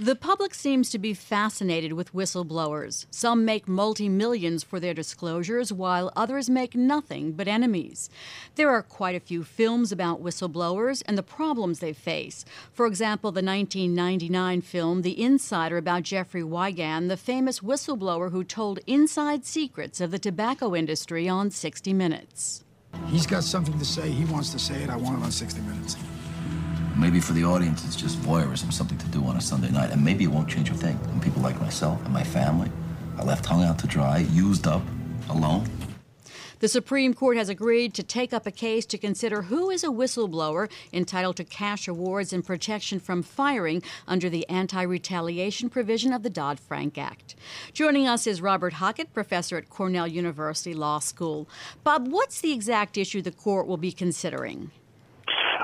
The public seems to be fascinated with whistleblowers. Some make multi millions for their disclosures, while others make nothing but enemies. There are quite a few films about whistleblowers and the problems they face. For example, the 1999 film The Insider about Jeffrey Wigand, the famous whistleblower who told inside secrets of the tobacco industry on 60 Minutes. He's got something to say. He wants to say it. I want it on 60 Minutes. Maybe for the audience, it's just voyeurism, something to do on a Sunday night. And maybe it won't change a thing. And people like myself and my family are left hung out to dry, used up, alone. The Supreme Court has agreed to take up a case to consider who is a whistleblower entitled to cash awards and protection from firing under the anti retaliation provision of the Dodd Frank Act. Joining us is Robert Hockett, professor at Cornell University Law School. Bob, what's the exact issue the court will be considering?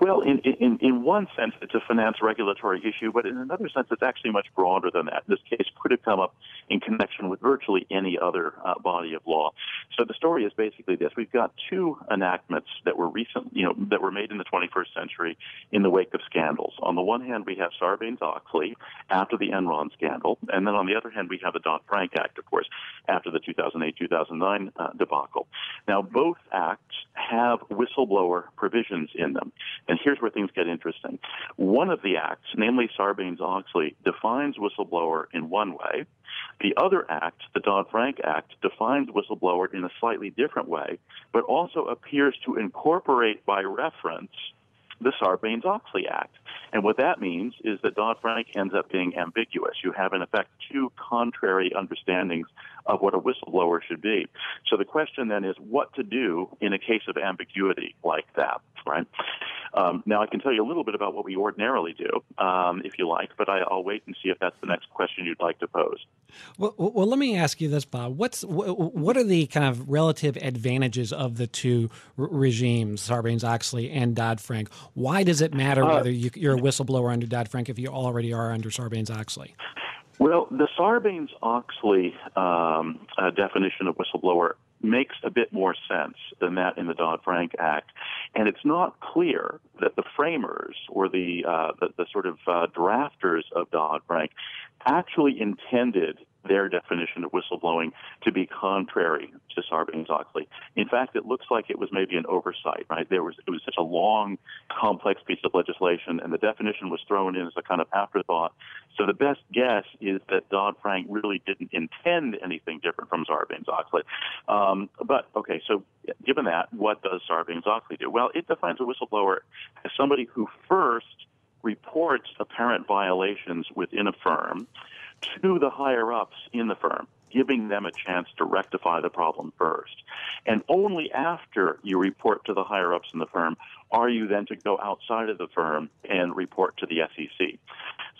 Well, in, in, in one sense, it's a finance regulatory issue, but in another sense, it's actually much broader than that. This case could have come up in connection with virtually any other uh, body of law. So the story is basically this: we've got two enactments that were recent, you know, that were made in the 21st century in the wake of scandals. On the one hand, we have Sarbanes-Oxley after the Enron scandal, and then on the other hand, we have the Dodd-Frank Act, of course, after the 2008-2009 uh, debacle. Now, both acts have whistleblower provisions in them. And here's where things get interesting. One of the acts, namely Sarbanes-Oxley, defines whistleblower in one way. The other act, the Dodd-Frank Act, defines whistleblower in a slightly different way, but also appears to incorporate by reference the Sarbanes-Oxley Act. And what that means is that Dodd-Frank ends up being ambiguous. You have, in effect, two contrary understandings of what a whistleblower should be. So the question then is what to do in a case of ambiguity like that, right? Um, now, I can tell you a little bit about what we ordinarily do, um, if you like, but I, will wait and see if that's the next question you'd like to pose. Well, well, let me ask you this, Bob. What's what are the kind of relative advantages of the two regimes, Sarbanes-Oxley and Dodd-Frank? Why does it matter uh, whether you, are a whistleblower under Dodd-Frank if you already are under Sarbanes-Oxley? Well, the Sarbanes Oxley um, uh, definition of whistleblower makes a bit more sense than that in the Dodd Frank Act. And it's not clear that the framers or the, uh, the, the, sort of uh, drafters of Dodd Frank actually intended their definition of whistleblowing to be contrary to Sarbanes-Oxley. In fact, it looks like it was maybe an oversight, right? There was it was such a long, complex piece of legislation, and the definition was thrown in as a kind of afterthought. So the best guess is that Dodd-Frank really didn't intend anything different from Sarbanes-Oxley. Um, but okay, so given that, what does Sarbanes-Oxley do? Well, it defines a whistleblower as somebody who first reports apparent violations within a firm to the higher ups in the firm, giving them a chance to rectify the problem first. And only after you report to the higher ups in the firm are you then to go outside of the firm and report to the SEC.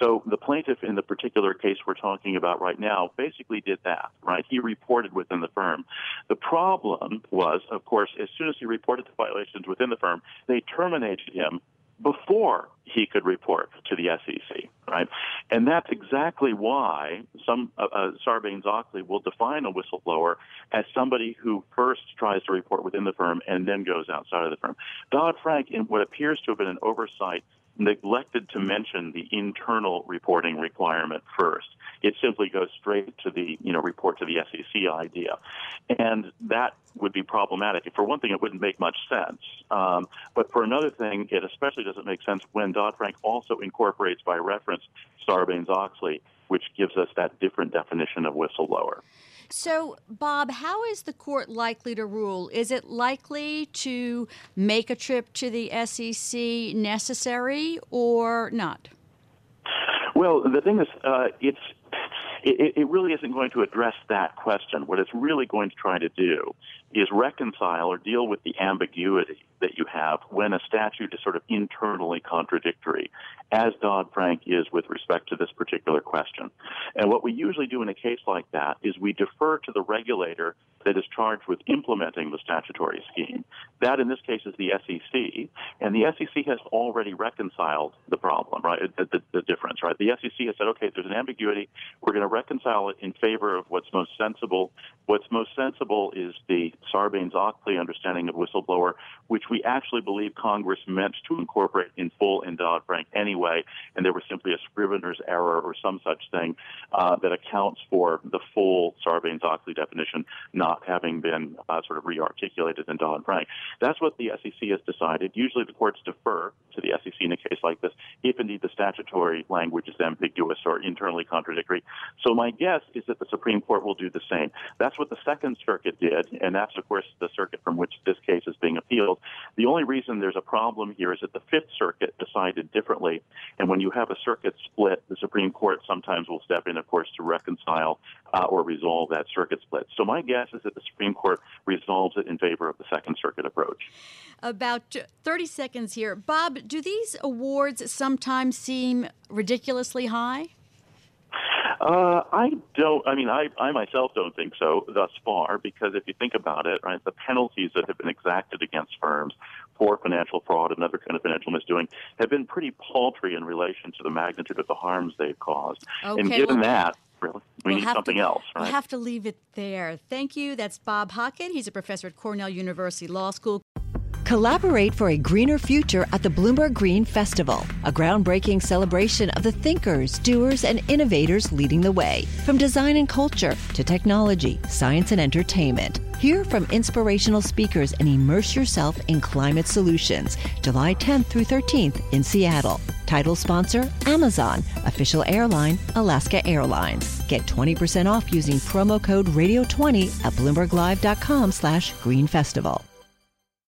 So the plaintiff in the particular case we're talking about right now basically did that, right? He reported within the firm. The problem was, of course, as soon as he reported the violations within the firm, they terminated him before he could report to the SEC, right? And that's exactly why some uh, uh, Sarbanes-Oxley will define a whistleblower as somebody who first tries to report within the firm and then goes outside of the firm. Dodd-Frank, in what appears to have been an oversight, neglected to mention the internal reporting requirement first. It simply goes straight to the, you know, report to the SEC idea. And that would be problematic. For one thing, it wouldn't make much sense. Um, but for another thing, it especially doesn't make sense when Dodd-Frank also incorporates by reference Sarbanes-Oxley, which gives us that different definition of whistleblower. So, Bob, how is the court likely to rule? Is it likely to make a trip to the SEC necessary or not? Well, the thing is, uh, it's it, it, really isn't going to address that question. What it's really going to try to do is reconcile or deal with the ambiguity that you have when a statute is sort of internally contradictory, as Dodd Frank is with respect to this particular question. And what we usually do in a case like that is we defer to the regulator that is charged with implementing the statutory scheme. That, in this case, is the SEC, and the SEC has already reconciled the problem, right? The, the, the difference, right? The SEC has said, okay, there's an ambiguity. We're going to reconcile it in favor of what's most sensible. What's most sensible is the Sarbanes-Oxley understanding of whistleblower, which we actually believe Congress meant to incorporate in full in Dodd-Frank anyway, and there was simply a scrivener's error or some such thing uh, that accounts for the full Sarbanes-Oxley definition not having been uh, sort of re-articulated in Dodd-Frank. That's what the SEC has decided. Usually the courts defer to the SEC in a case like this if indeed the statutory language is ambiguous or internally contradictory. So my guess is that the Supreme Court will do the same. That's what the Second Circuit did, and that's, of course, the circuit from which this case is being appealed. The only reason there's a problem here is that the Fifth Circuit decided differently, and when you have a circuit split, the Supreme Court sometimes will step in, of course, to reconcile uh, or resolve that circuit split. So my guess is that the Supreme Court resolves it in favor of the Second Circuit approach. About 30 seconds here. Bob, do these awards sometimes seem ridiculously high? Uh, I don't. I mean, I, I myself don't think so thus far, because if you think about it, right, the penalties that have been exacted against firms for financial fraud and other kind of financial misdoing have been pretty paltry in relation to the magnitude of the harms they've caused. Okay, and given well, that, really, we we'll need something to, else, right? We'll have to leave it there. Thank you. That's Bob Hockett. He's a professor at Cornell University Law School. Collaborate for a greener future at the Bloomberg Green Festival, a groundbreaking celebration of the thinkers, doers, and innovators leading the way. From design and culture to technology, science, and entertainment. Hear from inspirational speakers and immerse yourself in climate solutions. July 10th through 13th in Seattle. Title sponsor Amazon. Official airline Alaska Airlines. Get 20% off using promo code radio20 at bloomberglive.com slash green festival.